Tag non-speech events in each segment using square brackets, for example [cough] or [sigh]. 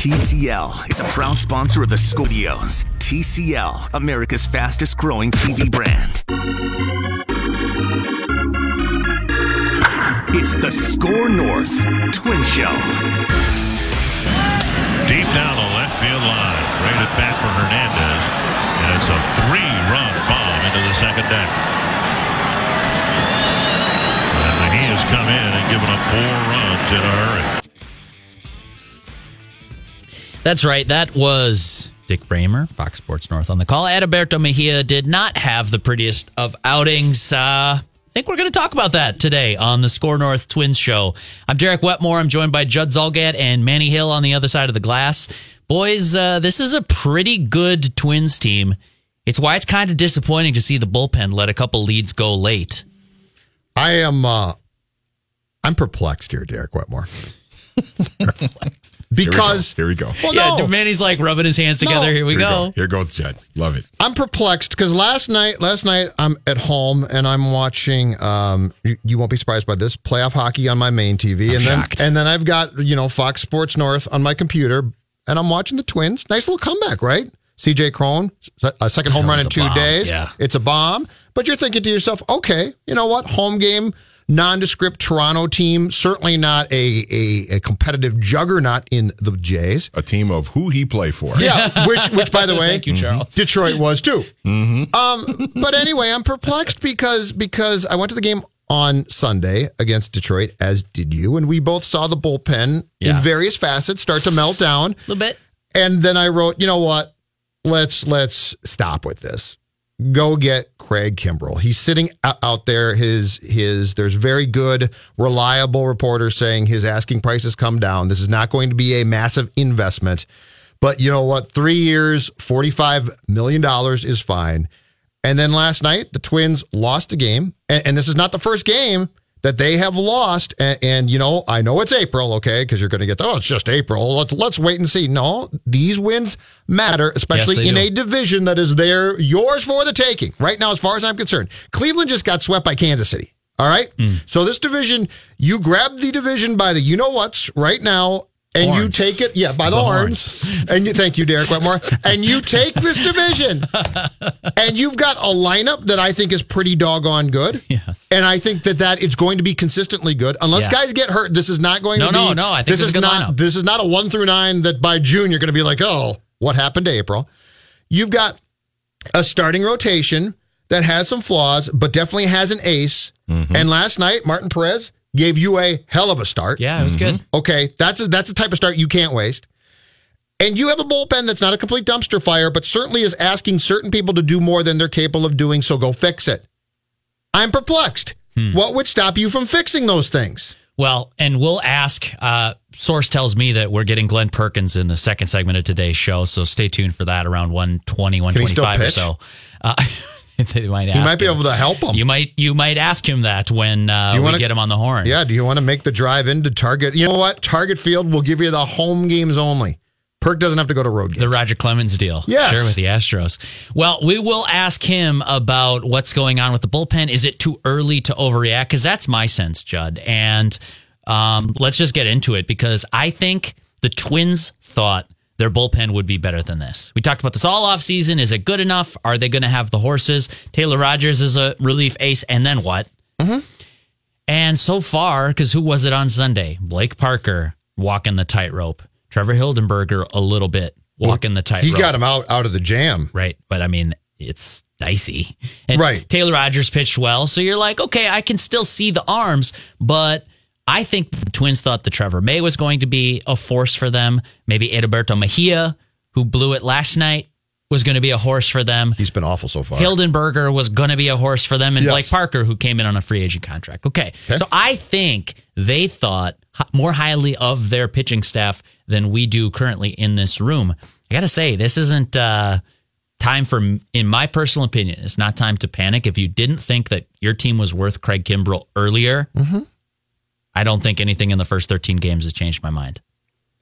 TCL is a proud sponsor of the Studios. TCL, America's fastest growing TV brand. It's the Score North Twin Show. Deep down the left field line. Rated back for Hernandez. And it's a three run bomb into the second deck. And he has come in and given up four runs in a hurry. That's right. That was Dick Bremer, Fox Sports North on the call. Adalberto Mejia did not have the prettiest of outings. Uh, I think we're going to talk about that today on the Score North Twins show. I'm Derek Wetmore. I'm joined by Judd Zulgad and Manny Hill on the other side of the glass. Boys, uh, this is a pretty good Twins team. It's why it's kind of disappointing to see the bullpen let a couple leads go late. I am uh I'm perplexed here, Derek Wetmore. Because Here we go. Well, yeah, no, Manny's like rubbing his hands together. No. Here we Here, go. Here goes Jed. Love it. I'm perplexed because last night, last night I'm at home and I'm watching. Um, you, you won't be surprised by this playoff hockey on my main TV, and shocked. then and then I've got you know Fox Sports North on my computer, and I'm watching the Twins. Nice little comeback, right? CJ Cron, a second home run in two bomb, days. yeah. It's a bomb, but you're thinking to yourself, okay, you know what? Home game, nondescript Toronto team, certainly not a, a, a competitive juggernaut in the Jays. A team of who he play for. Yeah, which which by the [laughs] way, Thank you, Charles. Detroit was too. Um, but anyway, I'm perplexed because because I went to the game on Sunday against Detroit, as did you, and we both saw the bullpen Yeah. in various facets start to melt down. A little bit. And then I wrote, you know what? Let's let's stop with this. Go get Craig Kimbrel. He's sitting out there. His his there's very good, reliable reporters saying his asking price has come down. This is not going to be a massive investment. But you know what? Three years, $45 million is fine. And then last night, the Twins lost a game. And, and this is not the first game that they have lost. And, and you know, I know it's April, okay, because you're going to get, oh, it's just April. Let's, let's wait and see. No, these wins matter, especially Yes, in do. a division that is there, yours for the taking. Right now, as far as I'm concerned, Cleveland just got swept by Kansas City. All right. Hmm. So this division, you grab the division by the you know what's right now, and you take it, yeah, by the, The horns. And you thank you, Derek Wetmore. and you take this division, [laughs] and you've got a lineup that I think is pretty doggone good. Yes. And I think that that is going to be consistently good, unless Yeah. guys get hurt. This is not going No, to be. no, no, I think this is is a good not. lineup. This is not a one through nine that by June you're going to be like, oh, what happened to April? You've got a starting rotation that has some flaws, but definitely has an ace. Mm-hmm. And last night, Martin Perez gave you a hell of a start. Yeah, it was good. Okay, that's a, that's the type of start you can't waste. And you have a bullpen that's not a complete dumpster fire, but certainly is asking certain people to do more than they're capable of doing. So go fix it. I'm perplexed. What would stop you from fixing those things? Well, and we'll ask. Uh, source tells me that we're getting Glen Perkins in the second segment of today's show, so stay tuned for that around 120, he still 125 or so. Uh, [laughs] [laughs] they might ask You might be him. able to help them. You might you might ask him that when uh, you we wanna- get him on the horn. Yeah. Do you want to make the drive into Target? You know what? Target Field will give you the home games only. Perk doesn't have to go to road games. The Roger Clemens deal. Yes. Sure, with the Astros. Well, we will ask him about what's going on with the bullpen. Is it too early to overreact? Because that's my sense, Judd. And um, let's just get into it because I think the Twins thought their bullpen would be better than this. We talked about this all off season. Is it good enough? Are they going to have the horses? Taylor Rogers is a relief ace. And then what? Mm-hmm. And so far, because who was it on Sunday? Blake Parker walking the tightrope. Trevor Hildenberger a little bit walking the tightrope. he got him out out of the jam. right, but I mean it's dicey. And Right. Taylor Rogers pitched well, so you're like, okay, I can still see the arms, but I think the Twins thought the Trevor May was going to be a force for them. Maybe Adalberto Mejia, who blew it last night, was going to be a horse for them. He's been awful so far. Hildenberger was going to be a horse for them, and Yes. Blake Parker, who came in on a free agent contract. Okay. So I think they thought more highly of their pitching staff than we do currently in this room. I got to say, this isn't uh, time for, in my personal opinion, it's not time to panic. If you didn't think that your team was worth Craig Kimbrel earlier, I don't think anything in the first 13 games has changed my mind.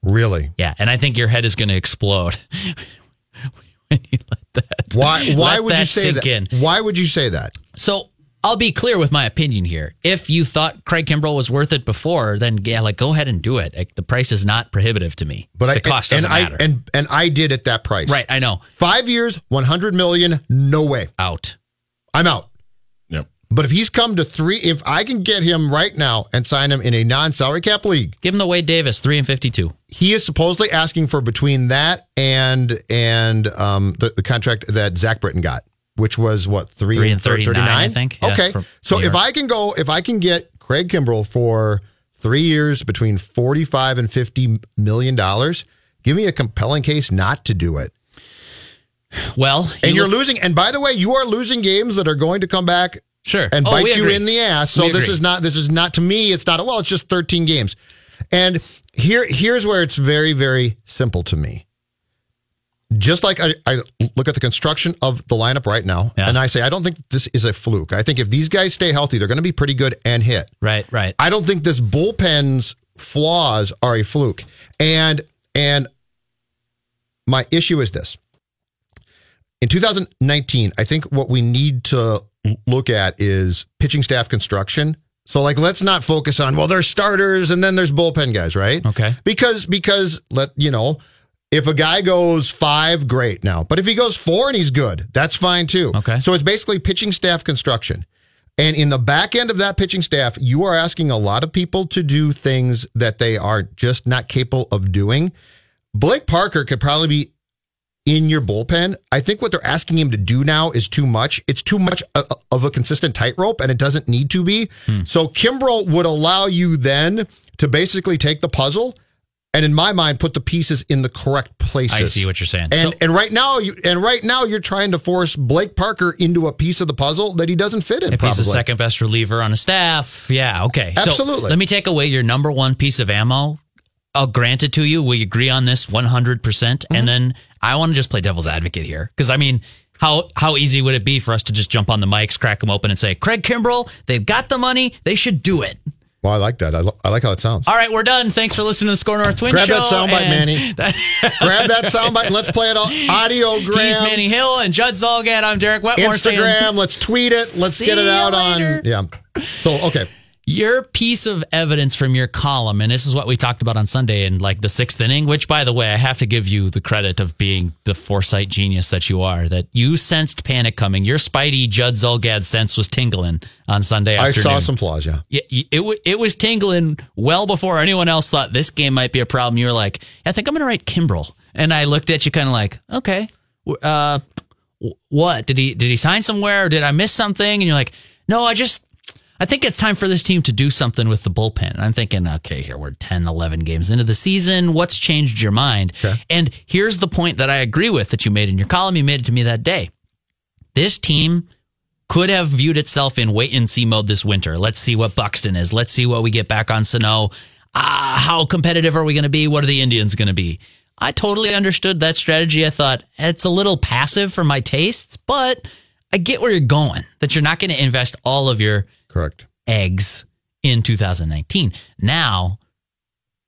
Really? Yeah. And I think your head is going to explode [laughs] when you let that. Why? Why would you say that? in. Why would you say that? So I'll be clear with my opinion here. If you thought Craig Kimbrel was worth it before, then yeah, like go ahead and do it. Like, the price is not prohibitive to me. But the I, cost and doesn't I matter. and and I did at that price. right, I know. Five years, one hundred million. No way. Out. I'm out. But if he's come to three, if I can get him right now and sign him in a non-salary cap league, Give him the Wade Davis, three and fifty-two. he is supposedly asking for between that and and um, the, the contract that Zach Britton got, which was what three, Three and 39, I think. Yeah, okay, so if I can go, if I can get Craig Kimbrel for three years between forty-five and fifty million dollars, give me a compelling case not to do it. Well, And you you're look- losing. And by the way, you are losing games that are going to come back sure and Oh, bite you agree. in the ass. So We this agree. is not this is not to me. It's not well. It's just 13 games, and here here's where it's very very simple to me. Just like I, I look at the construction of the lineup right now, Yeah. and I say I don't think this is a fluke. I think if these guys stay healthy, they're going to be pretty good and hit. Right, right. I don't think this bullpen's flaws are a fluke. And and my issue is this. In 2019, I think what we need to look at is pitching staff construction. So like let's not focus on well there's starters and then there's bullpen guys, right? Okay. Because because let you know if a guy goes 5 great now. But if he goes 4 and he's good, that's fine too. Okay. So it's basically pitching staff construction. And in the back end of that pitching staff, you are asking a lot of people to do things that they are just not capable of doing. Blake Parker could probably be in your bullpen. I think what they're asking him to do now is too much. It's too much of a consistent tightrope, and it doesn't need to be. So Kimbrel would allow you then to basically take the puzzle and, in my mind, put the pieces in the correct places. I see what you're saying. And So- and right now you and right now you're trying to force Blake Parker into a piece of the puzzle that he doesn't fit in. If probably. he's the second best reliever on a staff, yeah, okay. So Absolutely. let me take away your number one piece of ammo. I'll grant it to you. We agree on this 100%. percent Mm-hmm. And then I want to just play devil's advocate here. Because, I mean, how how easy would it be for us to just jump on the mics, crack them open, and say, Craig Kimbrel, they've got the money. They should do it. Well, I like that. I, lo- I like how it sounds. All right, we're done. Thanks for listening to the Score North Twin Grab Show. that soundbite, Manny. [laughs] that- Grab that [laughs] soundbite and let's play it on audiogram. He's Manny Hill and Judd Zulgad. I'm Derek Wetmore. saying- Instagram. Let's tweet it. Let's get it out later. on. Yeah. So okay. Your piece of evidence from your column, and this is what we talked about on Sunday in like the sixth inning, which by the way, I have to give you the credit of being the foresight genius that you are, that you sensed panic coming. Your Spidey Judd Zulgad sense was tingling on Sunday afternoon. I saw some flaws. Yeah. Yeah, it, it was tingling well before anyone else thought this game might be a problem. You were like, I think I'm going to write Kimbrel. And I looked at you kind of like, okay, uh, what did he, did he sign somewhere or did I miss something? And you're like, no, I just, I think it's time for this team to do something with the bullpen. I'm thinking, okay, here we're 10, 11 games into the season. What's changed your mind? And here's the point that I agree with that you made in your column. You made it to me that day. This team could have viewed itself in wait and see mode this winter. Let's see what Buxton is. Let's see what we get back on Sano. Ah, how competitive are we going to be? What are the Indians going to be? I totally understood that strategy. I thought it's a little passive for my tastes, but I get where you're going. That you're not going to invest all of your Correct. eggs in 2019. Now,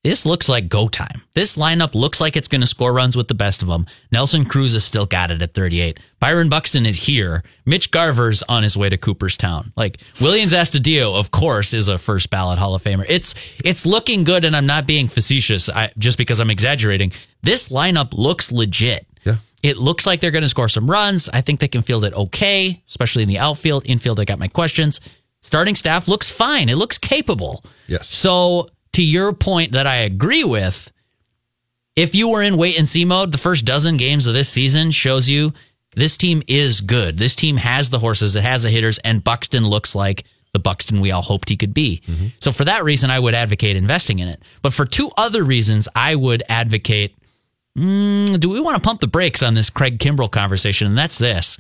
this looks like go time. This lineup looks like it's going to score runs with the best of them. Nelson Cruz has still got it at 38. Byron Buxton is here. Mitch Garver's on his way to Cooperstown. Like Willians Astudillo, of course, is a first ballot Hall of Famer. It's it's looking good, and I'm not being facetious I, just because I'm exaggerating. This lineup looks legit. Yeah. It looks like they're going to score some runs. I think they can field it okay, especially in the outfield. Infield, I got my questions. Starting staff looks fine. It looks capable. Yes. So, to your point that I agree with, if you were in wait and see mode, the first dozen games of this season shows you this team is good. This team has the horses, it has the hitters, and Buxton looks like the Buxton we all hoped he could be. So, for that reason, I would advocate investing in it. But for two other reasons, I would advocate mm, do we want to pump the brakes on this Craig Kimbrel conversation? And that's this.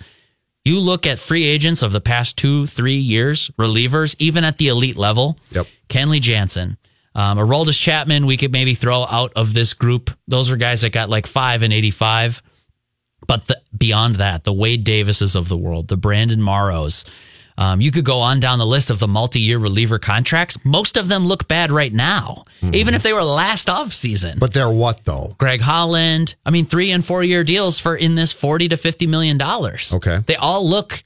You look at free agents of the past two, three years, relievers, even at the elite level. Yep. Kenley Jansen, um, Aroldis Chapman, we could maybe throw out of this group. Those are guys that got like five and 85. But the, beyond that, the Wade Davises of the world, the Brandon Morrows, um, you could go on down the list of the multi-year reliever contracts. Most of them look bad right now, even if they were last off season. But they're what though? Greg Holland. I mean, three and four year deals for in this forty to fifty million dollars. Okay. they all look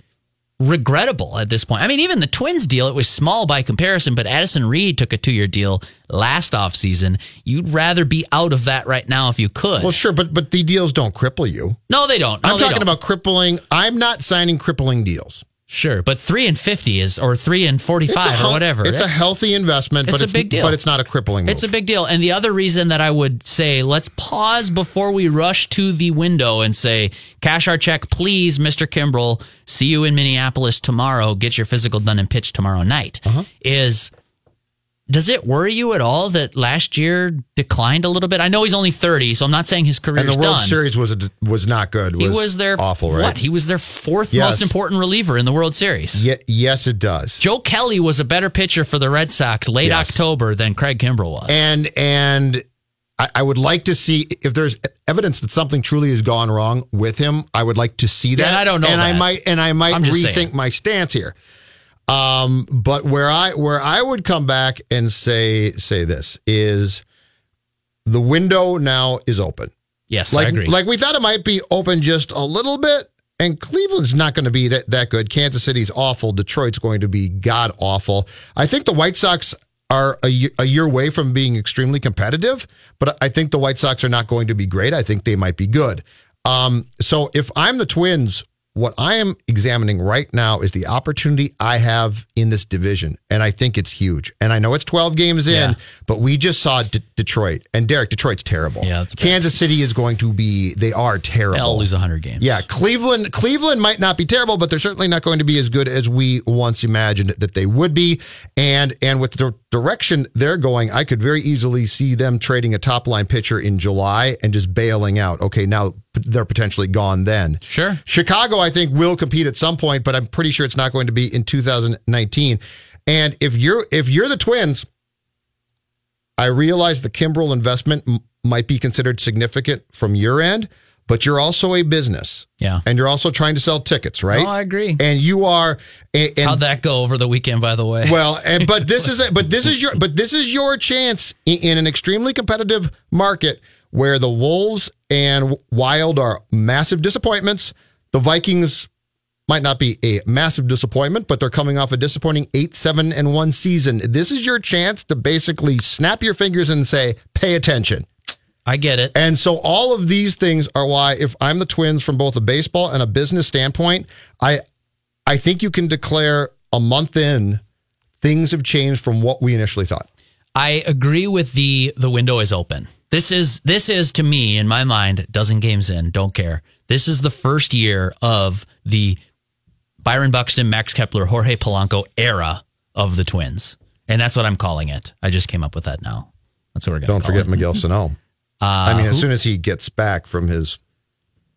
regrettable at this point. I mean, even the Twins deal, it was small by comparison, but Addison Reed took a two year deal last offseason. You'd rather be out of that right now if you could. Well, sure, but but the deals don't cripple you. no, they don't. No, I'm they talking don't. about crippling. I'm not signing crippling deals. Sure, but three and fifty is or three and forty It's a five hel- or whatever. It's a healthy investment, but it's but a big deal. But it's not a crippling. Move. It's a big deal. And the other reason that I would say let's pause before we rush to the window and say, cash our check, please, Mr. Kimbrel. See you in Minneapolis tomorrow. Get your physical done and pitch tomorrow night. Uh-huh. Is does it worry you at all that last year declined a little bit? I know he's only 30, so I'm not saying his career. and the World done. Series was a, was not good. he was their awful, right? What? He was their fourth Yes. most important reliever in the World Series. Ye- yes, it does. Joe Kelly was a better pitcher for the Red Sox late Yes. October than Craig Kimbrel was. And and I, I would like to see if there's evidence that something truly has gone wrong with him. I would like to see that. Yeah, and I don't know And I might and I might rethink saying. my stance here. Um, but where I where I would come back and say say this is the window now is open. yes, Like I agree. like we thought it might be open just a little bit. And Cleveland's not going to be that, that good. Kansas City's awful. Detroit's going to be god awful. I think the White Sox are a, a year away from being extremely competitive, but I think the White Sox are not going to be great. I think they might be good. Um, so if I'm the Twins, what I am examining right now is the opportunity I have in this division, and I think it's huge. And I know it's 12 games in, Yeah. but we just saw D- Detroit, and Derek, Detroit's terrible. Yeah. Kansas City is going to be. They are terrible. They'll lose 100 games. Yeah, Cleveland. Cleveland might not be terrible, but they're certainly not going to be as good as we once imagined that they would be. And and with the direction they're going, I could very easily see them trading a top line pitcher in July and just bailing out. Okay, now they're potentially gone. Then Sure. Chicago, I think, will compete at some point, but I'm pretty sure it's not going to be in 2019. And if you're if you're the Twins, I realize the Kimbrel investment m- might be considered significant from your end, but you're also a business. Yeah. And you're also trying to sell tickets, right? Oh, I agree. And you are and, How'd that go over the weekend, by the way? well, and but [laughs] this is but this is your but this is your chance in, in an extremely competitive market where the Wolves and Wild are massive disappointments. The Vikings might not be a massive disappointment, but they're coming off a disappointing eight, seven, and one season. This is your chance to basically snap your fingers and say, "Pay attention." I get it. And so all of these things are why if I'm the Twins from both a baseball and a business standpoint, I I think you can declare a month in things have changed from what we initially thought. I agree with the the window is open. This is this is to me in my mind dozen games in, don't care. This is the first year of the Byron Buxton, Max Kepler, Jorge Polanco era of the Twins. And that's what I'm calling it. I just came up with that now. That's what we're going to Don't forget it. Miguel Sano. [laughs] Uh, I mean, as soon as he gets back from his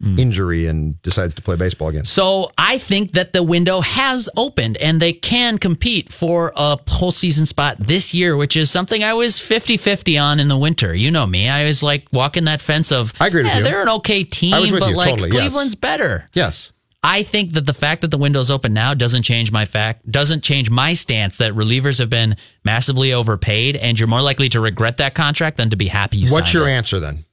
mm. injury and decides to play baseball again. So I think that the window has opened and they can compete for a postseason spot this year, which is something I was 50 50 on in the winter. You know me. I was like walking that fence of, I agree with "Yeah, you. They're an okay team, I was with but you, like totally, yes. Cleveland's better. Yes. I think that the fact that the window's open now doesn't change my fact, doesn't change my stance that relievers have been massively overpaid and you're more likely to regret that contract than to be happy you What's your it. answer then?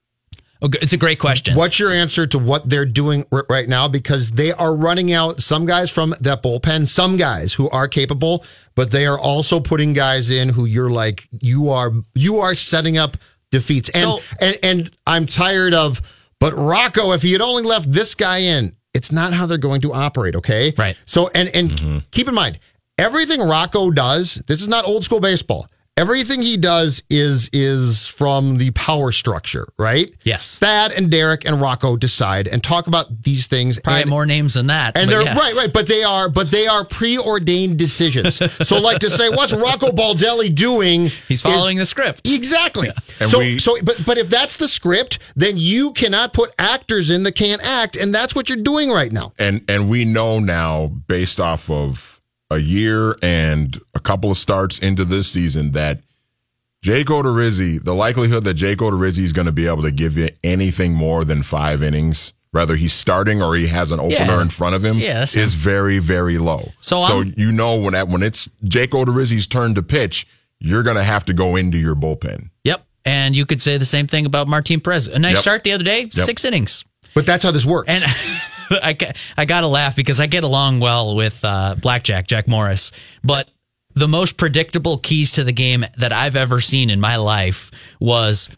Oh, okay, It's a great question. What's your answer to what they're doing r- right now? Because they are running out some guys from that bullpen, some guys who are capable, but they are also putting guys in who you're like, you are you are setting up defeats. And So- and and I'm tired of, but Rocco, if he had only left this guy in, it's not how they're going to operate, okay? Right. So and and mm-hmm. keep in mind, everything Rocco does, this is not old school baseball. Everything he does is is from the power structure, right? Yes. Thad and Derek and Rocco decide and talk about these things. Probably and, more names than that. and they're yes. right, right, but they are, but they are preordained decisions. [laughs] so, like to say, what's Rocco Baldelli doing? He's is- following the script. Exactly. And so, we- so, but, but if that's the script, then you cannot put actors in that can't act, and that's what you're doing right now. and and we know now based off of a year and a couple of starts into this season that Jake Odorizzi, the likelihood that Jake Odorizzi is going to be able to give you anything more than five innings, whether he's starting or he has an opener Yeah. in front of him, Yeah, that's- is very very low. So I'm- you know when that when it's Jake Odorizzi's turn to pitch, you're going to have to go into your bullpen. Yep. And you could say the same thing about Martin Perez. A nice Yep. start the other day, six innings. But that's how this works. And [laughs] [laughs] I I gotta laugh because I get along well with uh, Blackjack Jack Morris, but the most predictable keys to the game that I've ever seen in my life was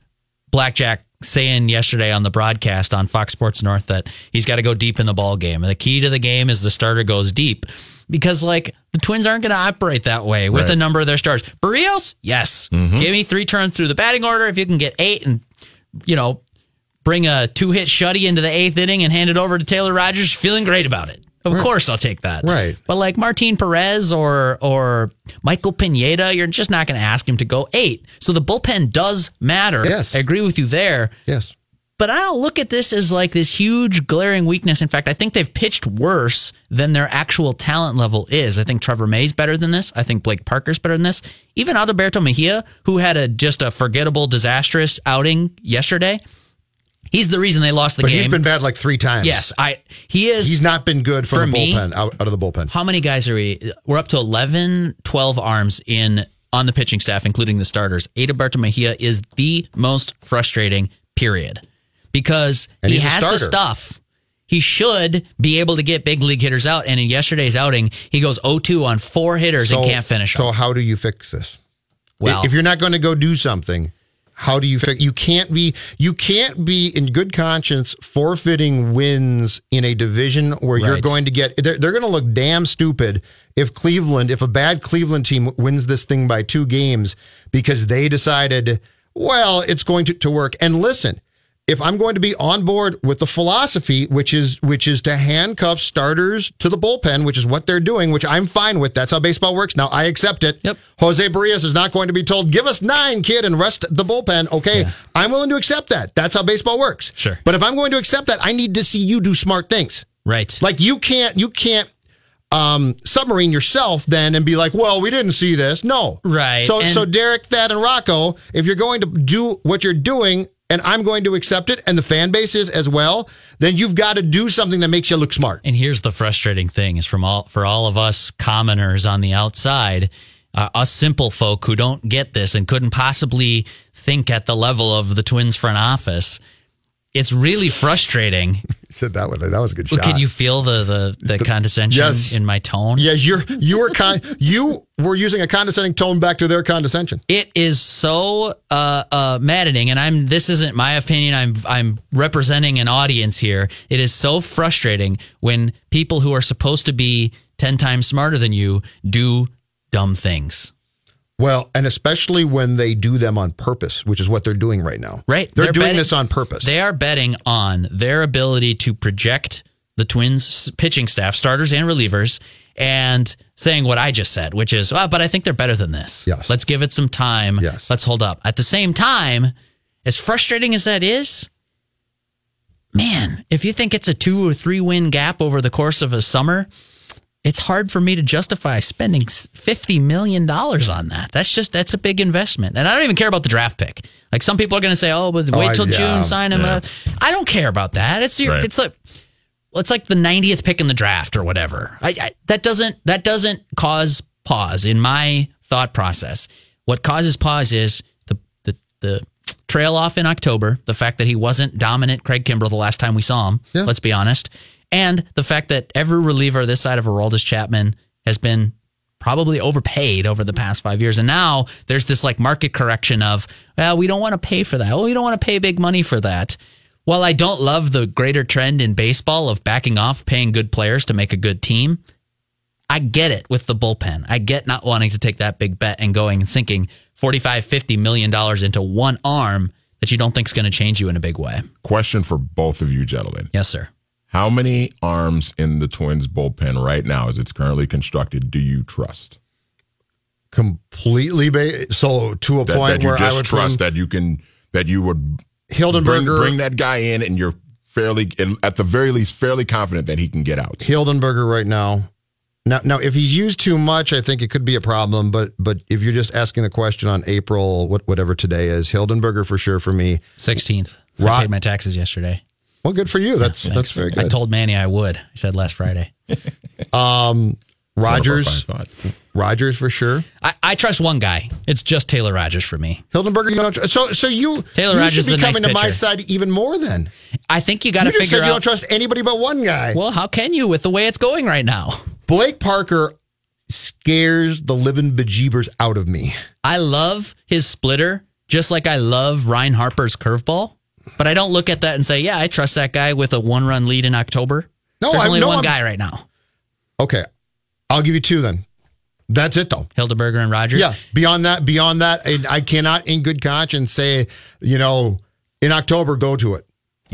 Blackjack saying yesterday on the broadcast on Fox Sports North that he's got to go deep in the ball game. And the key to the game is the starter goes deep because like the Twins aren't going to operate that way with Right. a number of their stars. Berrios, yes, give me three turns through the batting order if you can get eight and you know bring a two hit shutty into the eighth inning and hand it over to Taylor Rogers, feeling great about it. Of course, I'll take that. Right. But like Martin Perez or or Michael Pineda, you're just not going to ask him to go eight. So the bullpen does matter. Yes. I agree with you there. Yes. But I don't look at this as like this huge glaring weakness. In fact, I think they've pitched worse than their actual talent level is. I think Trevor May's better than this. I think Blake Parker's better than this. Even Adalberto Mejia, who had a just a forgettable, disastrous outing yesterday, he's the reason they lost the But game. he's been bad like three times. yes, I he is. He's not been good for, For the me- bullpen, out, out of the bullpen. how many guys are we? We're up to 11, 12 arms in on the pitching staff, including the starters. Adalberto Mejia is the most frustrating. Period, because And he has the stuff. He should be able to get big league hitters out. And in yesterday's outing, he goes 0-2 on four hitters and can't finish So them. how do you fix this? Well- if you're not going to go do something, how do you fix? You can't be. You can't be in good conscience forfeiting wins in a division where you're going to get. They're, they're going to look damn stupid if Cleveland, if a bad Cleveland team wins this thing by two games because they decided, well, it's going to, to work. And listen, if I'm going to be on board with the philosophy, which is which is to handcuff starters to the bullpen, which is what they're doing, which I'm fine with. That's how baseball works. Now I accept it. Yep. Jose Berrios is not going to be told, "Give us nine, kid, and rest the bullpen." Okay, I'm willing to accept that. That's how baseball works. Sure. But if I'm going to accept that, I need to see you do smart things. Right. Like you can't you can't um submarine yourself then and be like, well, we didn't see this. No. Right, So and- so Derek, Thad, and Rocco, if you're going to do what you're doing and I'm going to accept it and the fan base is as well, then you've got to do something that makes you look smart. And here's the frustrating thing: is from all for all of us commoners on the outside, uh, us simple folk who don't get this and couldn't possibly think at the level of the Twins front office. It's really frustrating. [laughs] You said that one. That was a good shot. Can you feel the the, the condescension Yes. in my tone? Yeah, you're you were con- you were using a condescending tone back to their condescension. It is so uh, uh, maddening, and I'm. This isn't my opinion. I'm. I'm representing an audience here. It is so frustrating when people who are supposed to be ten times smarter than you do dumb things. Well, and especially when they do them on purpose, which is what they're doing right now. Right. They're, They're doing betting- this on purpose. They are betting on their ability to project the Twins' pitching staff, starters and relievers, and saying what I just said, which is, well, but I think they're better than this. Yes. Let's give it some time. Yes. Let's hold up. At the same time, as frustrating as that is, man, if you think it's a two or three win gap over the course of a summer, it's hard for me to justify spending $50 million on that. That's just, that's a big investment. And I don't even care about the draft pick. Like some people are going to say, oh, but wait I- till yeah, June, sign him. yeah. up. I don't care about that. It's your, Right. it's like, well, it's like the 90th pick in the draft or whatever. I, I, that doesn't, that doesn't cause pause in my thought process. What causes pause is the, the, the trail off in October, the fact that he wasn't dominant Craig Kimbrell the last time we saw him. Yeah. Let's be honest. And the fact that every reliever this side of Aroldis Chapman has been probably overpaid over the past five years. And now there's this like market correction of, well, we don't want to pay for that. Well, we don't want to pay big money for that. While I don't love the greater trend in baseball of backing off paying good players to make a good team, I get it with the bullpen. I get not wanting to take that big bet and going and sinking 45, 50 million dollars into one arm that you don't think is going to change you in a big way. Question for both of you gentlemen. Yes, sir. How many arms in the Twins bullpen right now, as it's currently constructed, do you trust? completely ba- so to a That, point that you where I would trust put that you can that you would Hildenberger bring that guy in and you're fairly at the very least fairly confident that he can get out. Hildenberger right now. Now, now, if he's used too much, I think it could be a problem. But, but if you're just asking the question on April, what, whatever today is, Hildenberger for sure for me. 16th. I paid my taxes yesterday. Well, good for you. That's that's Thanks. very I told Manny I would. I said last Friday. [laughs] Um, Rogers, One of our five thoughts. Rogers for sure. I, I trust one guy. It's just Taylor Rogers for me. Hildenberger, you don't trust. So, so you Taylor you Rogers should is be a nice coming to my side even more. Then I think you got to you just figure said you out. don't trust anybody but one guy. well, how can you with the way it's going right now? Blake Parker scares the living bejeebers out of me. I love his splitter, just like I love Ryan Harper's curveball. But I don't look at that and say, yeah, I trust that guy with a one run lead in October. No, There's I- only no, one I'm- guy right now Okay, I'll give you two then. That's it though. Hildenberger and Rogers. Yeah. Beyond that, beyond that, I I cannot, in good conscience, say you know in October go to it.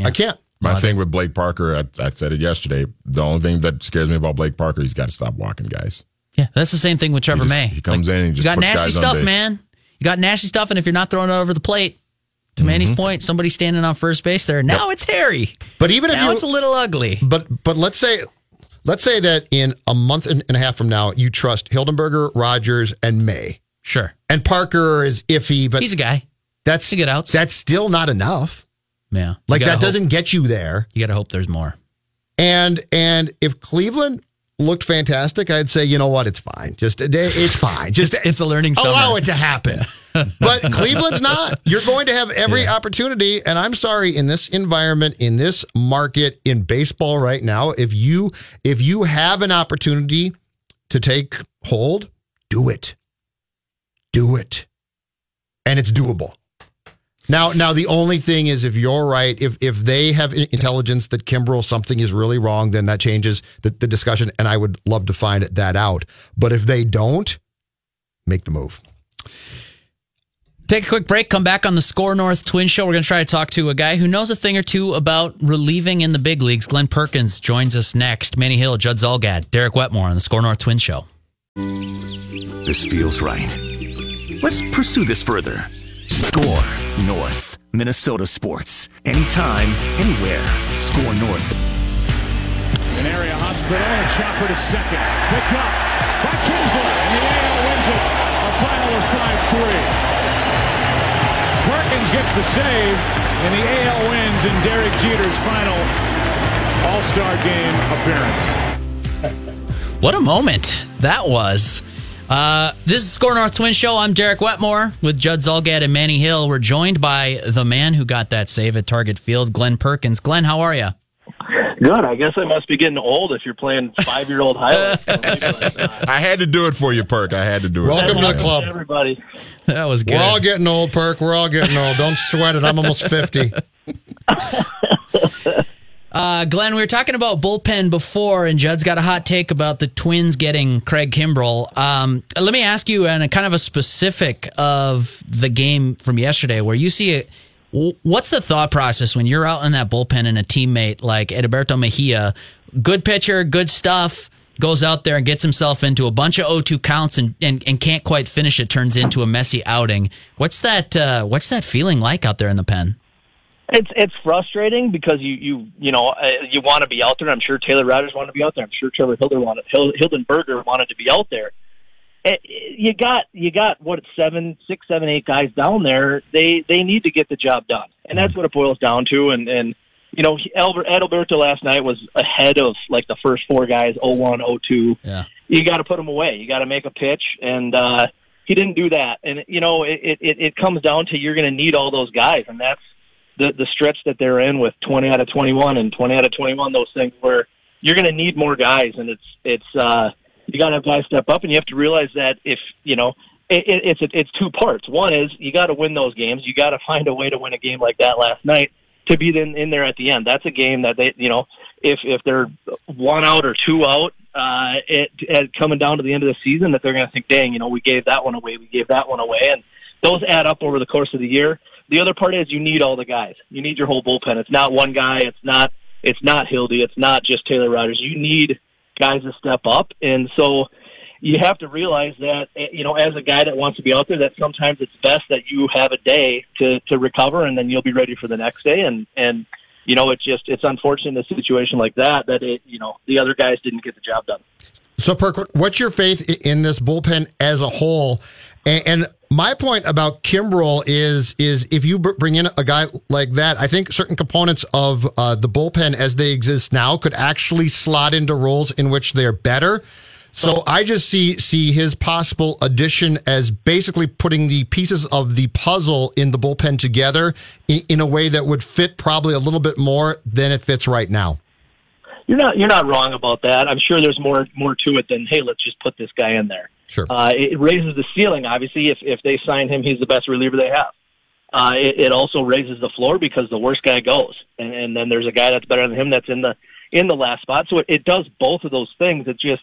I can't. My thing with Blake Parker, I, I said it yesterday. The only thing that scares me about Blake Parker, he's got to stop walking guys. Yeah, that's the same thing with Trevor He just- May. he comes in and he just you got puts nasty guys on stuff, base. man. You got nasty stuff, and if you're not throwing it over the plate, to Mm-hmm. Manny's point, somebody standing on first base there. Now it's hairy. But even if Now you, it's a little ugly. but but let's say let's say that in a month and a half from now, you trust Hildenberger, Rogers, and May, Sure, and Parker is iffy, but he's a guy. that's he get outs. That's still not enough. Yeah, Like that hope- doesn't get you there. You got to hope there's more. And and if Cleveland looked fantastic, I'd say you know what, it's fine. Just it's fine. [laughs] Just It's, it's a learning summer. allow it to happen. But Cleveland's not. You're going to have every opportunity. And I'm sorry, in this environment, in this market, in baseball right now, if you if you have an opportunity to take hold, do it. Do it. And it's doable. Now, now the only thing is, if you're right, if if they have intelligence that Kimbrel something is really wrong, then that changes the, the discussion, and I would love to find that out. But if they don't, make the move. Take a quick break, come back on the Score North Twin Show. We're going to try to talk to a guy who knows a thing or two about relieving in the big leagues. Glen Perkins joins us next. Manny Hill, Judd Zulgad, Derek Wetmore on the Score North Twin Show. This feels right. Let's pursue this further. Score North, Minnesota sports. Anytime, anywhere. Score North. An area hospital, a chopper to second. Picked up by Kinsler, and the AL wins it. A final of 5-3. Perkins gets the save, and the AL wins in Derek Jeter's final All-Star Game appearance. What a moment that was. Uh, this is Score North Twin Show. I'm Derek Wetmore with Judd Zulgad and Manny Hill. We're joined by the man who got that save at Target Field, Glen Perkins. Glen, how are you? Good. I guess I must be getting old if you're playing five year old highlights. [laughs] I had to do it for you, Perk. I had to do it. Welcome to the club. Everybody. That was good. We're all getting old, Perk. We're all getting old. Don't sweat it. I'm almost 50. [laughs] Uh, Glen, we were talking about bullpen before, and Judd's got a hot take about the Twins getting Craig Kimbrel. Um, let me ask you, and a kind of a specific of the game from yesterday, where you see it. What's the thought process when you're out in that bullpen and a teammate like Edberto Mejia, good pitcher, good stuff, goes out there and gets himself into a bunch of 0-2 counts and, and, and can't quite finish it, turns into a messy outing. What's that? Uh, what's that feeling like out there in the pen? It's it's frustrating because you you you know uh, you want to be out there. I'm sure Taylor Rogers wanted to be out there. I'm sure Trevor wanted Hil- Hildenberger wanted to be out there. Eh, You got you got what seven, six, seven, eight guys down there. They they need to get the job done, and that's what it boils down to. And and you know Albert Adalberto last night was ahead of like the first four guys, 0-1, 0-2. Yeah. you got to put him away. You got to make a pitch, and uh, he didn't do that. And you know, it it, it comes down to you're going to need all those guys, and that's the the stretch that they're in with 20 out of 21 and 20 out of 21. Those things where you're going to need more guys, and it's it's uh, you got to have guys step up, and you have to realize that if you know. It, it, it's it's two parts. One is you got to win those games. You got to find a way to win a game like that last night to be in, in there at the end. That's a game that they, you know, if if they're one out or two out, uh, it, it coming down to the end of the season, that they're going to think, dang, you know, we gave that one away, we gave that one away, and those add up over the course of the year. The other part is you need all the guys. You need your whole bullpen. It's not one guy. It's not. It's not Hildy. It's not just Taylor Rogers. You need guys to step up, and so you have to realize that eh, you know as a guy that wants to be out there that sometimes it's best that you have a day to to recover and then you'll be ready for the next day. And and you know it's just it's unfortunate in a situation like that that it you know the other guys didn't get the job done. So, Perk, what's your faith in this bullpen as a whole? And, and my point about Kimbrel is is if you bring in a guy like that, I think certain components of uh, the bullpen as they exist now could actually slot into roles in which they're better. So I just see see his possible addition as basically putting the pieces of the puzzle in the bullpen together in, in a way that would fit probably a little bit more than it fits right now. You're not you're not wrong about that. I'm sure there's more more to it than hey, let's just put this guy in there. Sure. Uh, it raises the ceiling. Obviously, if if they sign him, he's the best reliever they have. Uh, it, it also raises the floor because the worst guy goes, and, and then there's a guy that's better than him that's in the in the last spot. So it, it does both of those things. It just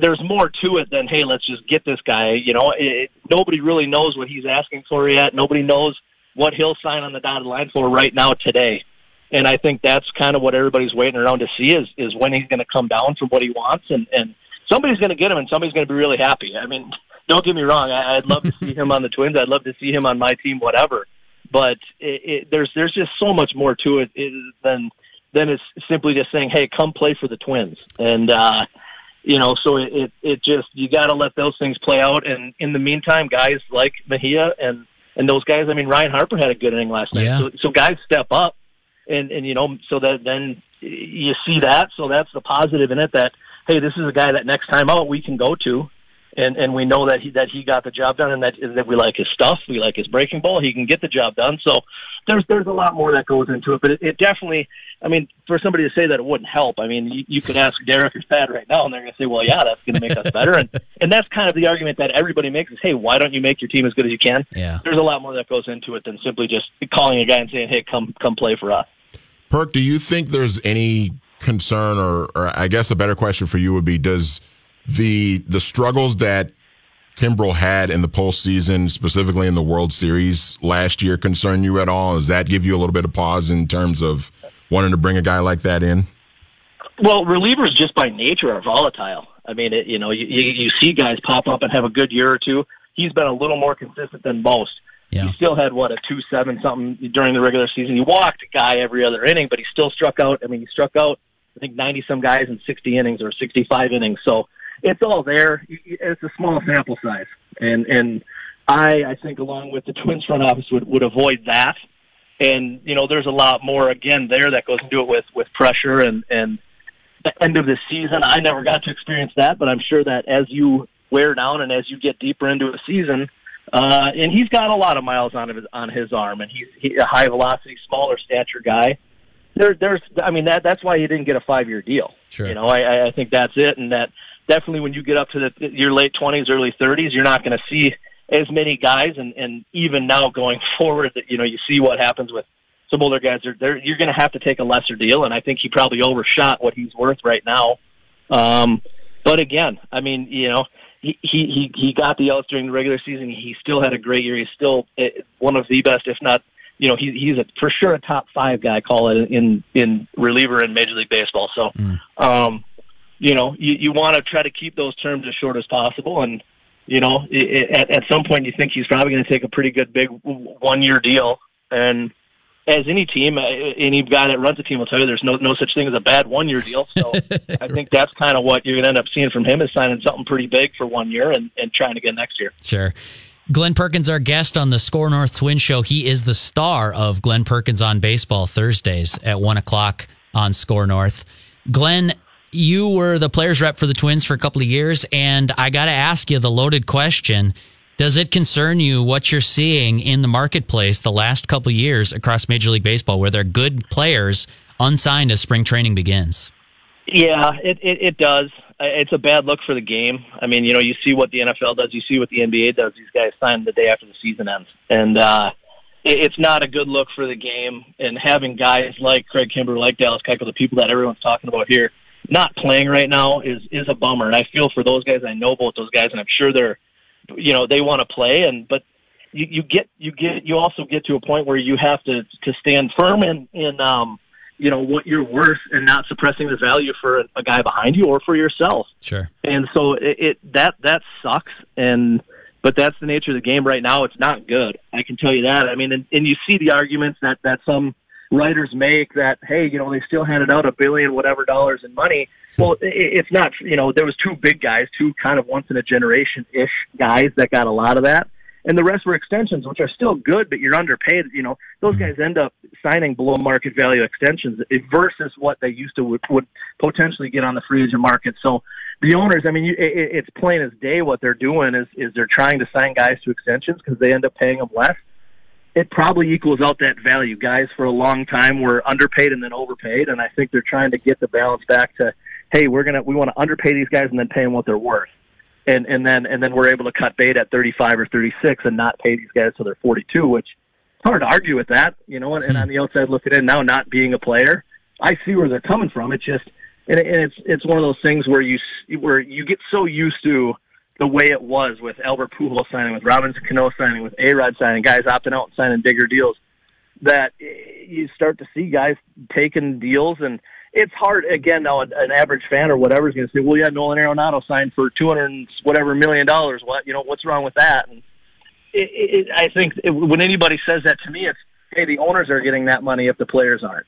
there's more to it than hey, let's just get this guy. You know, it, nobody really knows what he's asking for yet. Nobody knows what he'll sign on the dotted line for right now today. And I think that's kind of what everybody's waiting around to see is is when he's going to come down from what he wants, and and somebody's going to get him, and somebody's going to be really happy. I mean, [laughs] don't get me wrong, I, I'd love to see him on the Twins. I'd love to see him on my team, whatever. But it, it, there's there's just so much more to it, it than than it's simply just saying, "Hey, come play for the Twins." And uh, you know, so it it, it just you got to let those things play out. And in the meantime, guys like Mejia and and those guys. I mean, Ryan Harper had a good inning last night. Yeah. So, so guys step up, and and you know, so that then you see that. So that's the positive in it. That hey, this is a guy that next time out we can go to. And and we know that he that he got the job done, and that that we like his stuff, we like his breaking ball. He can get the job done. So there's there's a lot more that goes into it, but it, it definitely. I mean, for somebody to say that it wouldn't help, I mean, you, you could ask Derek or Thad right now, and they're going to say, "Well, yeah, that's going to make us better." And [laughs] and that's kind of the argument that everybody makes is, "Hey, why don't you make your team as good as you can?" Yeah. There's a lot more that goes into it than simply just calling a guy and saying, "Hey, come come play for us." Perk, do you think there's any concern, or, or I guess a better question for you would be, does the the struggles that Kimbrel had in the postseason, specifically in the World Series last year, concern you at all? Does that give you a little bit of pause in terms of wanting to bring a guy like that in? Well, relievers just by nature are volatile. I mean, it, you know, you, you you see guys pop up and have a good year or two. He's been a little more consistent than most. Yeah. He still had what a two seven something during the regular season. He walked a guy every other inning, but he still struck out. I mean, he struck out I think ninety some guys in sixty innings or sixty five innings. So it's all there. It's a small sample size, and and I I think along with the Twins front office would would avoid that. And you know, there's a lot more again there that goes into it with with pressure and and the end of the season. I never got to experience that, but I'm sure that as you wear down and as you get deeper into a season, uh, and he's got a lot of miles on his on his arm, and he's he, a high velocity, smaller stature guy. There, there's, I mean, that that's why he didn't get a five year deal. Sure. You know, I, I think that's it, and that definitely when you get up to the your late twenties, early thirties, you're not going to see as many guys, and and even now going [laughs] forward, that you know, you see what happens with some older guys. They're, they're you're going to have to take a lesser deal, and I think he probably overshot what he's worth right now. Um, but again, I mean, you know, he he he got the outs during the regular season. He still had a great year. He's still eh, one of the best, if not, you know, he, he's a, for sure a top five guy. Call it in in reliever in Major League Baseball. So, um, you know, you you want to try to keep those terms as short as possible, and you know, i i at at some point you think he's probably going to take a pretty good big one year deal, and as any team, uh, any guy that runs a team will tell you, there's no no such thing as a bad one year deal. So I think [laughs] that's kind of what you're going to end up seeing from him is signing something pretty big for one year and, and trying again next year. Sure. Glen Perkins, our guest on the Score North Twin Show. He is the star of Glen Perkins on Baseball Thursdays at one o'clock on Score North. Glen, you were the players rep for the Twins for a couple of years, and I got to ask you the loaded question. Does it concern you what you're seeing in the marketplace the last couple of years across Major League Baseball where there are good players unsigned as spring training begins? Yeah, it, it it does. It's a bad look for the game. I mean, you know, you see what the NFL does, you see what the NBA does. These guys sign the day after the season ends, and uh, it, it's not a good look for the game. And having guys like Craig Kimber, like Dallas Keuchel, the people that everyone's talking about here, not playing right now is is a bummer. And I feel for those guys. I know both those guys, and I'm sure they're, you know, they want to play. And but you, you get you get you also get to a point where you have to to stand firm in in um you know what you're worth and not suppressing the value for a, a guy behind you or for yourself. Sure. And so it, it that that sucks. And but that's the nature of the game right now. It's not good. I can tell you that. I mean, and, and you see the arguments that that some writers make that hey, you know, they still handed out a billion whatever dollars in money. Well, it, it's not. You know, there was two big guys, two kind of once in a generation ish guys that got a lot of that. And the rest were extensions, which are still good, but you're underpaid. You know, those mm-hmm. guys end up signing below market value extensions versus what they used to would, would potentially get on the free agent market. So the owners, I mean, you, it, it's plain as day what they're doing is is they're trying to sign guys to extensions because they end up paying them less. It probably equals out that value. Guys for a long time were underpaid and then overpaid, and I think they're trying to get the balance back to, hey, we're gonna we want to underpay these guys and then pay them what they're worth, and and then and then we're able to cut bait at 35 or 36 and not pay these guys till they're 42, which it's hard to argue with that, you know. And, and hmm. on the outside looking in now, not being a player, I see where they're coming from. It's just and, and it's it's one of those things where you where you get so used to the way it was with Albert Pujols signing, with Robinson Cano signing, with A Rod signing, guys opting out and signing bigger deals, that eh, you start to see guys taking deals, and it's hard. Again, now an average fan or whatever is going to say, "Well, yeah, Nolan Arenado signed for two hundred whatever million dollars. What you know? What's wrong with that?" And it, it, I think it, when anybody says that to me, it's, "Hey, the owners are getting that money if the players aren't."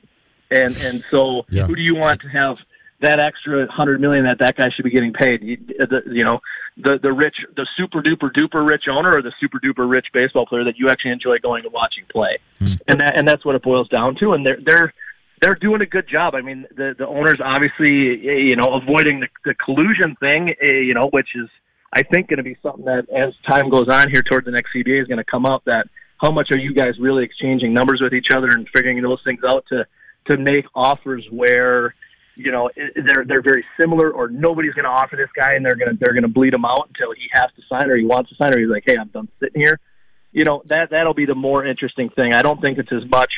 And and so, yeah. who do you want to have? that extra hundred million that that guy should be getting paid. You, the, you know, the the rich, the super duper duper rich owner, or the super duper rich baseball player that you actually enjoy going and watching play, mm-hmm. and that and that's what it boils down to. And they're they're they're doing a good job. I mean, the the owners obviously, you know, avoiding the, the collusion thing, eh, you know, which is I think going to be something that as time goes on here toward the next CBA is going to come up. That how much are you guys really exchanging numbers with each other and figuring those things out to to make offers where you know they're they're very similar, or nobody's going to offer this guy, and they're going to they're going to bleed him out until he has to sign or he wants to sign, or he's like, hey, I'm done sitting here. You know that that'll be the more interesting thing. I don't think it's as much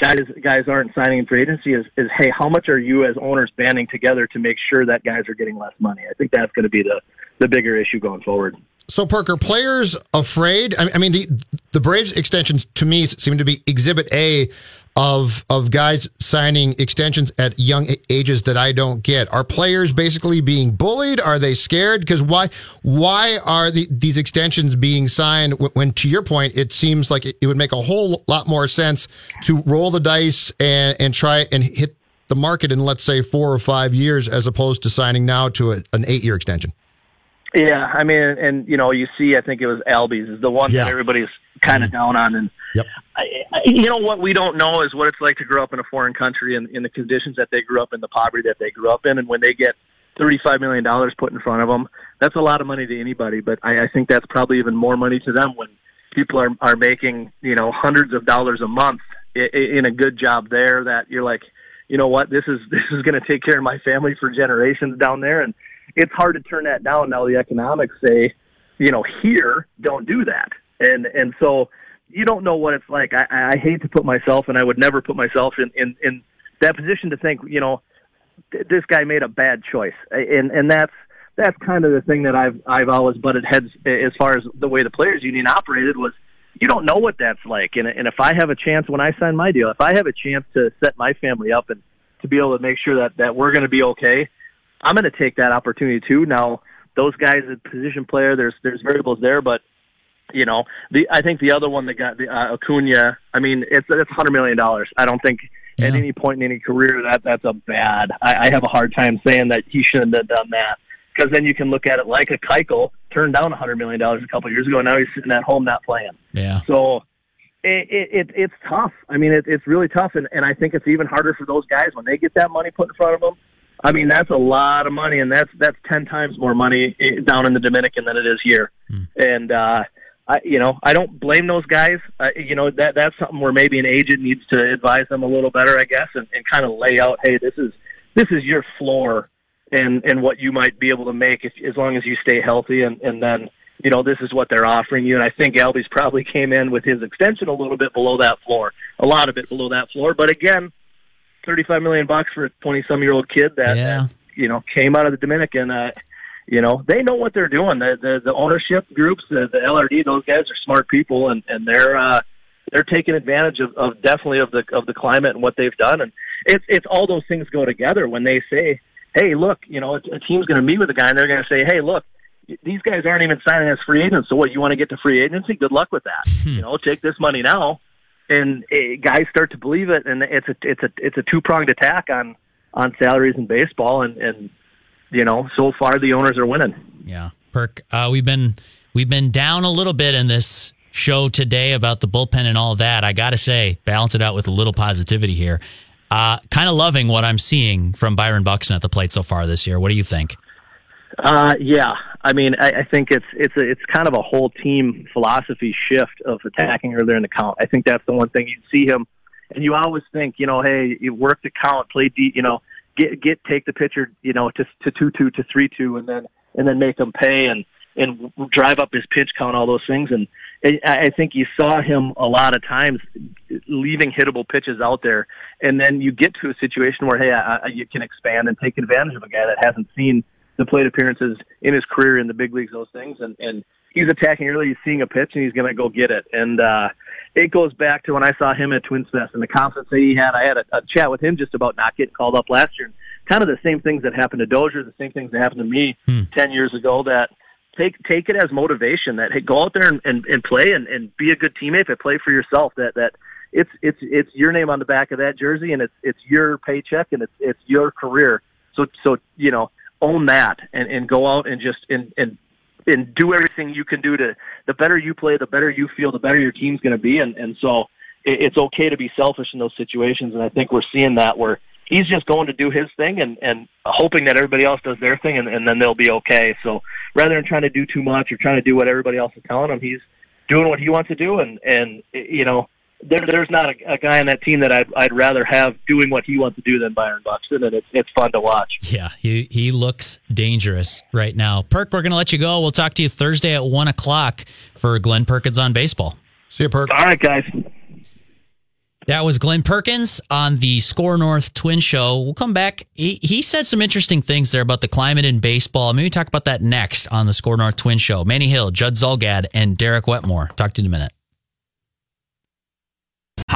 guys guys aren't signing in free agency is, is hey, how much are you as owners banding together to make sure that guys are getting less money? I think that's going to be the the bigger issue going forward. So, Parker, players afraid? I mean, the the Braves extensions to me seem to be Exhibit A of of guys signing extensions at young ages that I don't get. Are players basically being bullied? Are they scared? Because why why are the, these extensions being signed when, to your point, it seems like it, it would make a whole lot more sense to roll the dice and and try and hit the market in let's say four or five years as opposed to signing now to a, an eight year extension. Yeah, I mean, and you know, you see, I think it was Albies is the one yeah. that everybody's kind of mm-hmm. down on, and yep. I, I, you know what we don't know is what it's like to grow up in a foreign country and in the conditions that they grew up in, the poverty that they grew up in, and when they get thirty-five million dollars put in front of them, that's a lot of money to anybody. But I, I think that's probably even more money to them when people are are making you know hundreds of dollars a month in, in a good job there. That you're like, you know what, this is [laughs] this is going to take care of my family for generations down there, and it's hard to turn that down now. The economics say, you know, here don't do that, and and so you don't know what it's like. I, I hate to put myself, and I would never put myself in in in that position to think, you know, th- this guy made a bad choice, and and that's that's kind of the thing that I've I've always butted heads as far as the way the players union operated was you don't know what that's like and and if I have a chance when I sign my deal if I have a chance to set my family up and to be able to make sure that that we're going to be okay I'm going to take that opportunity too. Now, those guys, a position player, there's there's variables there, but you know, the I think the other one that got the uh, Acuna. I mean, it's it's hundred million dollars. I don't think yeah. at any point in any career that that's a bad. I, I have a hard time saying that he shouldn't have done that because then you can look at it like a Keuchel turned down a hundred million dollars a couple of years ago. and Now he's sitting at home not playing. Yeah. So it, it, it it's tough. I mean, it, it's really tough, and, and I think it's even harder for those guys when they get that money put in front of them. I mean, that's a lot of money, and that's that's ten times more money eh, down in the Dominican than it is here. Mm. And uh, I, you know, I don't blame those guys. Uh, you know, that that's something where maybe an agent needs to advise them a little better, I guess, and, and kind of lay out, hey, this is this is your floor, and and what you might be able to make if as long as you stay healthy, and and then you know, this is what they're offering you. And I think Albies probably came in with his extension a little bit below that floor, a lot of it below that floor. But again, 35 million bucks for a 20 some year old kid that, yeah. that, you know, came out of the Dominican. Uh, you know, they know what they're doing. The, the, the ownership groups, the, the LRD, those guys are smart people and, and they're, uh, they're taking advantage of, of definitely of the, of the climate and what they've done. And it's, it's all those things go together when they say, Hey, look, you know, a, a team's going to meet with a guy and they're going to say, Hey, look, these guys aren't even signing as free agents. So what, you want to get to free agency? Good luck with that. Hmm. You know, take this money now and uh, guys start to believe it, and it's a it's a it's a two pronged attack on on salaries in baseball, and and you know so far the owners are winning. Yeah, Perk, uh, we've been we've been down a little bit in this show today about the bullpen and all that. I got to say, balance it out with a little positivity here. Uh, kind of loving what I'm seeing from Byron Buxton at the plate so far this year. What do you think? Uh, yeah. I mean, I, I think it's it's a, it's kind of a whole team philosophy shift of attacking earlier in the count. I think that's the one thing you see him, and you always think, you know, hey, you work the count, play deep, you know, get get take the pitcher, you know, to to two two to three two, and then and then make them pay and and drive up his pitch count, all those things. And I think you saw him a lot of times leaving hittable pitches out there, and then you get to a situation where hey, I, I, you can expand and take advantage of a guy that hasn't seen the plate appearances in his career in the big leagues, those things, and and he's attacking early, he's seeing a pitch, and he's going to go get it. And uh, it goes back to when I saw him at Twins Fest and the confidence that he had. I had a, a chat with him just about not getting called up last year. And Kind of the same things that happened to Dozier, the same things that happened to me hmm. ten years ago. That take take it as motivation. That hey, go out there and, and, and play and, and be a good teammate, but play for yourself. That that it's it's it's your name on the back of that jersey, and it's it's your paycheck, and it's it's your career. So so you know own that and, and go out and just and, and and do everything you can do to the better you play, the better you feel, the better your team's going to be. And and so it, it's okay to be selfish in those situations. And I think we're seeing that where he's just going to do his thing and and hoping that everybody else does their thing, and, and then they'll be okay. So rather than trying to do too much or trying to do what everybody else is telling him, he's doing what he wants to do, and and you know there, there's not a, a, guy on that team that I'd, I'd rather have doing what he wants to do than Byron Buxton, and it's it's fun to watch. Yeah, he he looks dangerous right now. Perk, we're going to let you go. We'll talk to you Thursday at one o'clock for Glen Perkins on baseball. See you, Perk. All right, guys. That was Glen Perkins on the SKOR North Twin Show. We'll come back. He, he said some interesting things there about the climate in baseball. Maybe talk about that next on the SKOR North Twin Show. Manny Hill, Judd Zulgad, and Derek Wetmore. Talk to you in a minute.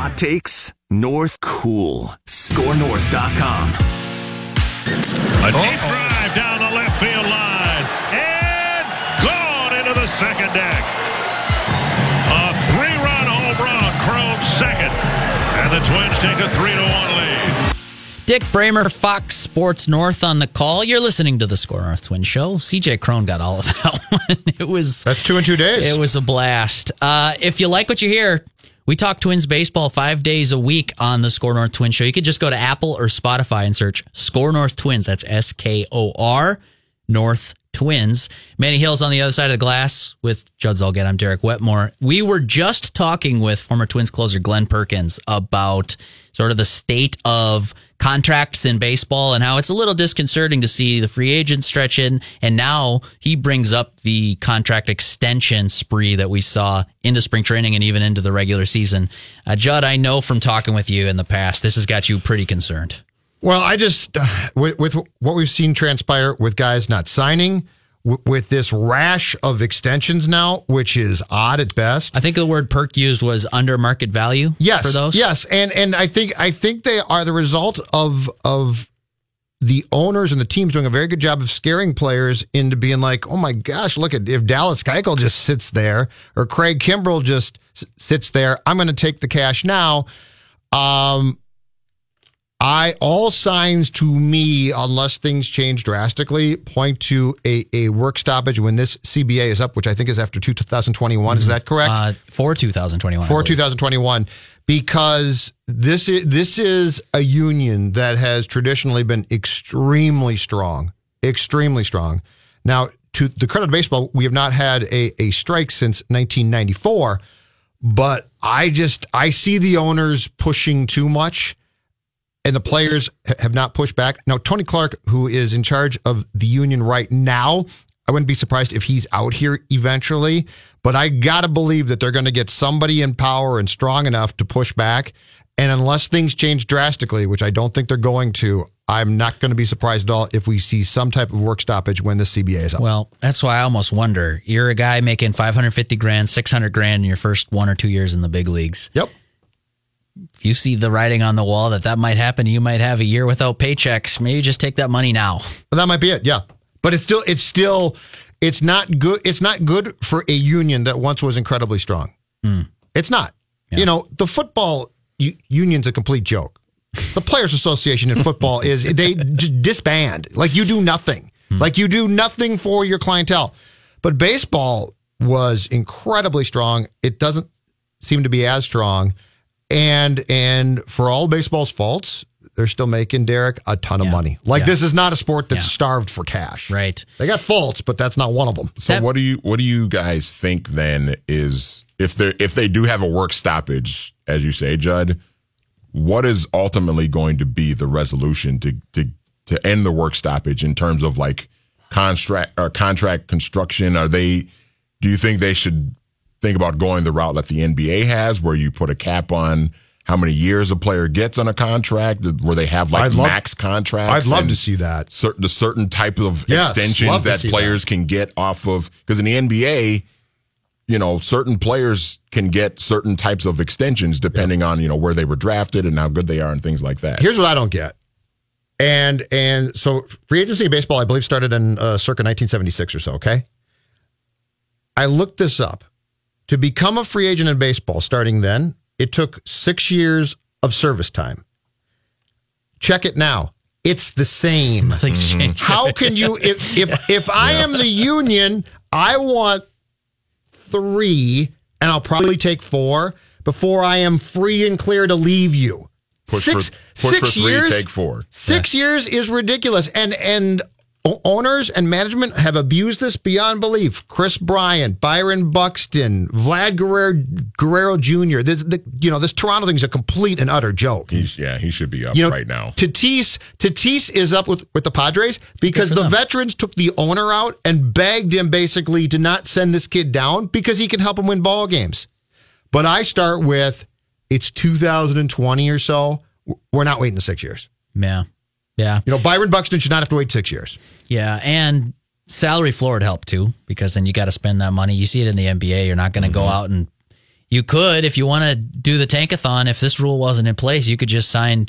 Hot takes, North Cool. ScoreNorth.com. A deep drive down the left field line and gone into the second deck. A three-run home run, Cron second, and the Twins take a three-to-one lead. Dick Bremer, Fox Sports North on the call. You're listening to the SKOR North Twin Show. CJ Cron got all of that [laughs] one. It was that's two in two days. It was a blast. Uh, if you like what you hear, we talk Twins baseball five days a week on the SKOR North Twins show. You could just go to Apple or Spotify and search SKOR North Twins. That's S K O R North Twins. Manny Hill's on the other side of the glass with Judd Zulgad. I'm Derek Wetmore. We were just talking with former Twins closer Glen Perkins about sort of the state of contracts in baseball and how it's a little disconcerting to see the free agents stretch in. And now he brings up the contract extension spree that we saw into spring training and even into the regular season. Uh, Judd, I know from talking with you in the past, this has got you pretty concerned. Well, I just, uh, with, with what we've seen transpire with guys not signing, with this rash of extensions now, which is odd at best. I think the word perk used was under market value. Yes, for those. Yes, and and I think I think they are the result of of the owners and the teams doing a very good job of scaring players into being like, oh my gosh, look at if Dallas Keuchel just sits there or Craig Kimbrel just sits there, I'm going to take the cash now. Um, I all signs to me, unless things change drastically, point to a, a work stoppage when this CBA is up, which I think is after 2021. Mm-hmm. Is that correct? Uh, for 2021. For 2021, because this is this is a union that has traditionally been extremely strong, extremely strong. Now, to the credit of baseball, we have not had a, a strike since 1994, but I just I see the owners pushing too much and the players have not pushed back. Now, Tony Clark, who is in charge of the union right now, I wouldn't be surprised if he's out here eventually, but I got to believe that they're going to get somebody in power and strong enough to push back. And unless things change drastically, which I don't think they're going to, I'm not going to be surprised at all if we see some type of work stoppage when the CBA is up. Well, that's why I almost wonder. You're a guy making 550 grand, 600 grand in your first one or two years in the big leagues. Yep if you see the writing on the wall that that might happen, you might have a year without paychecks. Maybe just take that money now. Well, that might be it. Yeah, but it's still it's still it's not good. It's not good for a union that once was incredibly strong. Mm. It's not. Yeah. You know, the football u- union's a complete joke. The Players Association in football is they just disband. Like you do nothing. Mm. Like you do nothing for your clientele. But baseball was incredibly strong. It doesn't seem to be as strong and and for all baseball's faults, they're still making Derek a ton of money. Like Yeah. this is not a sport that's Yeah. starved for cash. Right. They got faults, but that's not one of them. So That- what do you what do you guys think then is if they if they do have a work stoppage, as you say, Judd, what is ultimately going to be the resolution to to to end the work stoppage in terms of like contract or uh, contract construction? Are they do you think they should think about going the route that the NBA has where you put a cap on how many years a player gets on a contract, where they have like I'd love- max contracts? I'd love to see that. certain the certain type of Yes, extensions that players can get off of because in the NBA, you know, certain players can get certain types of extensions depending on you know where they were drafted and how good they are and things like that. Here's what I don't get. And and so free agency in baseball, I believe, started in uh, circa 1976 or so. Okay, I looked this up. To become a free agent in baseball, starting then, it took six years of service time. Check it now. It's the same. Mm-hmm. How can you if if [laughs] if I am the union, I want three, and I'll probably take four before I am free and clear to leave you. push six for push for six three, years, take four. Six years is ridiculous, and and o- owners and management have abused this beyond belief. Kris Bryant, Byron Buxton, Vlad Guerrero, Guerrero Jr. This, the, you know, this Toronto thing is a complete and utter joke. He's yeah, he should be up You know, right now. Tatis Tatis is up with, with the Padres because the veterans took the owner out and begged him basically to not send this kid down because he can help him win ball games. But I start with it's 2020 or so. We're not waiting six years. Yeah. Yeah. You know, Byron Buxton should not have to wait six years. Yeah, and salary floor would help too because then you got to spend that money. You see it in the NBA. You're not going to go mm-hmm. out and you could if you want to do the tankathon. If this rule wasn't in place, you could just sign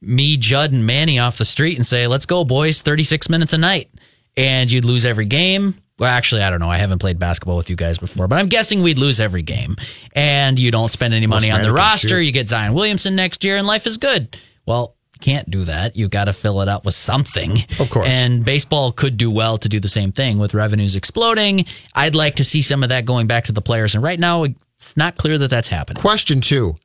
me, Judd, and Manny off the street and say, "Let's go, boys! 36 minutes a night," and you'd lose every game. Well, actually, I don't know. I haven't played basketball with you guys before, but I'm guessing we'd lose every game. And you don't spend any money on the roster. shoot. You get Zion Williamson next year, and life is good. Well, can't do that. You got to fill it up with something. Of course. And baseball could do well to do the same thing with revenues exploding. I'd like to see some of that going back to the players. And right now, it's not clear that that's happening. Question two.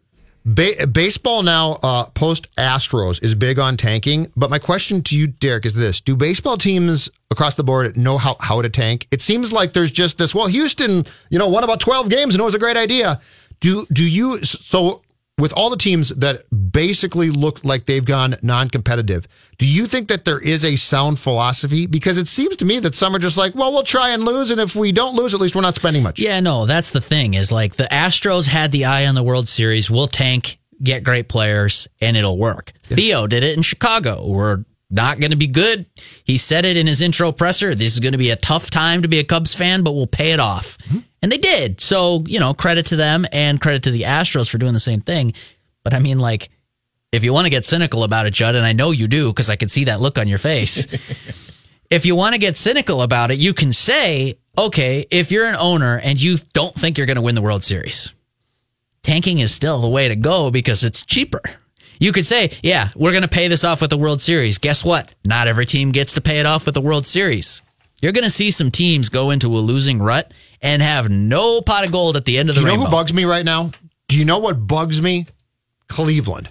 Ba- baseball now, uh, post Astros, is big on tanking. But my question to you, Derek, is this Do baseball teams across the board know how, how to tank? It seems like there's just this, well, Houston, you know, won about 12 games and it was a great idea. Do, do you, so with all the teams that basically look like they've gone non competitive, do you think that there is a sound philosophy? Because it seems to me that some are just like, well, we'll try and lose. And if we don't lose, at least we're not spending much. Yeah, no, that's the thing is like the Astros had the eye on the World Series. We'll tank, get great players, and it'll work. Theo did it in Chicago. We're not going to be good. He said it in his intro presser. This is going to be a tough time to be a Cubs fan, but we'll pay it off. Mm-hmm. And they did. So, you know, credit to them and credit to the Astros for doing the same thing. But I mean, like, if you want to get cynical about it, Judd, and I know you do because I can see that look on your face. [laughs] if you want to get cynical about it, you can say, okay, if you're an owner and you don't think you're going to win the World Series, tanking is still the way to go because it's cheaper. You could say, yeah, we're going to pay this off with the World Series. Guess what? Not every team gets to pay it off with the World Series. You're going to see some teams go into a losing rut and have no pot of gold at the end of the you know rainbow. who bugs me right now? Do you know what bugs me? Cleveland.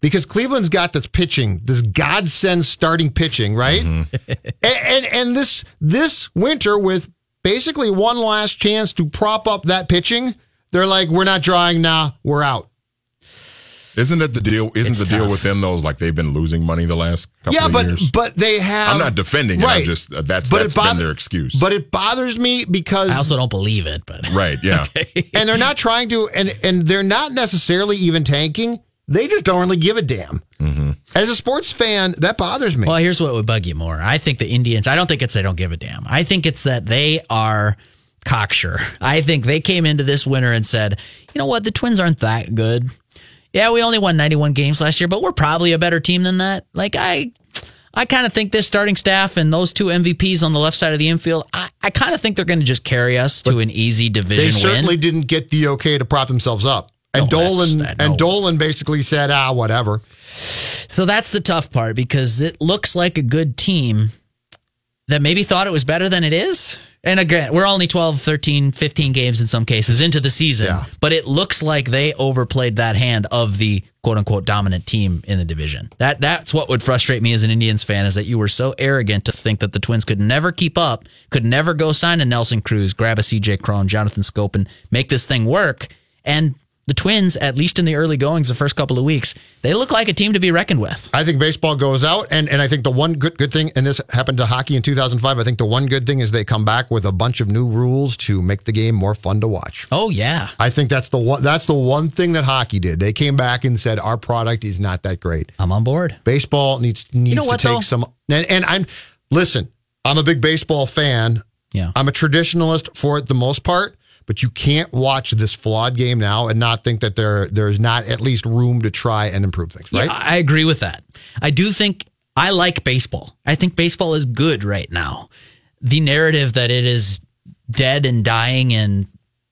Because Cleveland's got this pitching, this godsend starting pitching, right? Mm-hmm. [laughs] and, and and this this winter with basically one last chance to prop up that pitching, they're like, we're not drawing now, we're out. Isn't that the deal? Isn't It's the deal tough. with them though? is Like they've been losing money the last couple yeah, of but years. but they have. I'm not defending it. I'm just uh, that's But that's it bother- been their excuse. But it bothers me because I also don't believe it, but [laughs] right? Yeah. and they're not trying to and and they're not necessarily even tanking they just don't really give a damn as a sports fan that bothers me Well, here's what would bug you more. I think the Indians, I don't think it's they don't give a damn. I think it's that they are cocksure. I think they came into this winter and said, you know what, the Twins aren't that good. Yeah, we only won 91 games last year, but we're probably a better team than that. Like, I. I kind of think this starting staff and those two MVPs on the left side of the infield, I, I kind of think they're going to just carry us to an easy division. Win. They certainly win. didn't get the okay to prop themselves up and No, dolan that- no. and dolan basically said ah whatever So that's the tough part because it looks like a good team that maybe thought it was better than it is. And again, we're only 12, 13, 15 games in some cases into the season, Yeah. but it looks like they overplayed that hand of the quote unquote dominant team in the division. That that's what would frustrate me as an Indians fan is that you were so arrogant to think that the Twins could never keep up, could never go sign a Nelson Cruz, grab a CJ Cron, Jonathan Schoop, and make this thing work. And the Twins, at least in the early goings, the first couple of weeks, they look like a team to be reckoned with. I think baseball goes out, and, and I think the one good good thing, and this happened to hockey in 2005. I think the one good thing is they come back with a bunch of new rules to make the game more fun to watch. Oh yeah. I think that's the one. That's the one thing that hockey did. They came back and said our product is not that great. I'm on board. Baseball needs needs know to what, take though? some. And, and I'm listen. I'm a big baseball fan. Yeah. I'm a traditionalist for the most part, but you can't watch this flawed game now and not think that there there's not at least room to try and improve things, right? Yeah, I agree with that. I do think I like baseball. I think baseball is good right now. The narrative that it is dead and dying and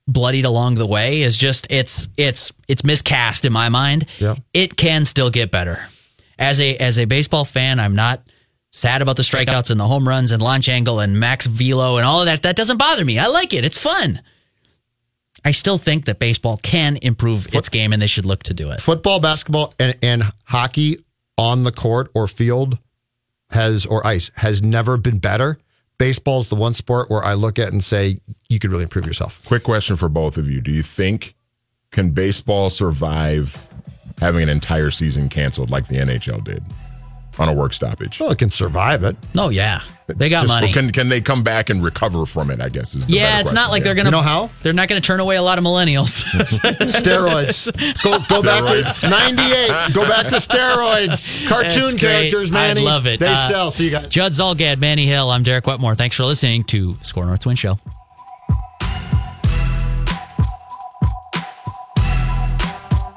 bloodied along the way is just it's it's it's miscast in my mind. Yeah. It can still get better. As a as a baseball fan, I'm not sad about the strikeouts and the home runs and launch angle and max velo and all of that. That doesn't bother me. I like it. It's fun. I still think that baseball can improve its game and they should look to do it. Football, basketball, and, and hockey on the court or field has or ice has never been better. Baseball is the one sport where I look at and say you could really improve yourself. Quick question for both of you. Do you think can baseball survive having an entire season canceled like the NHL did on a work stoppage? Well, it can survive it. Oh yeah, they got Just- money. Can can they come back and recover from it? I guess is the yeah, better it's not like here. they're gonna. You know how? They're not gonna turn away a lot of millennials. [laughs] Steroids. Go go back to '98. [laughs] Go back to steroids. Cartoon characters, Manny. I love it. They Uh, sell. See you guys. Judd Zulgad, Manny Hill. I'm Derek Wetmore. Thanks for listening to SKOR North Twin Show.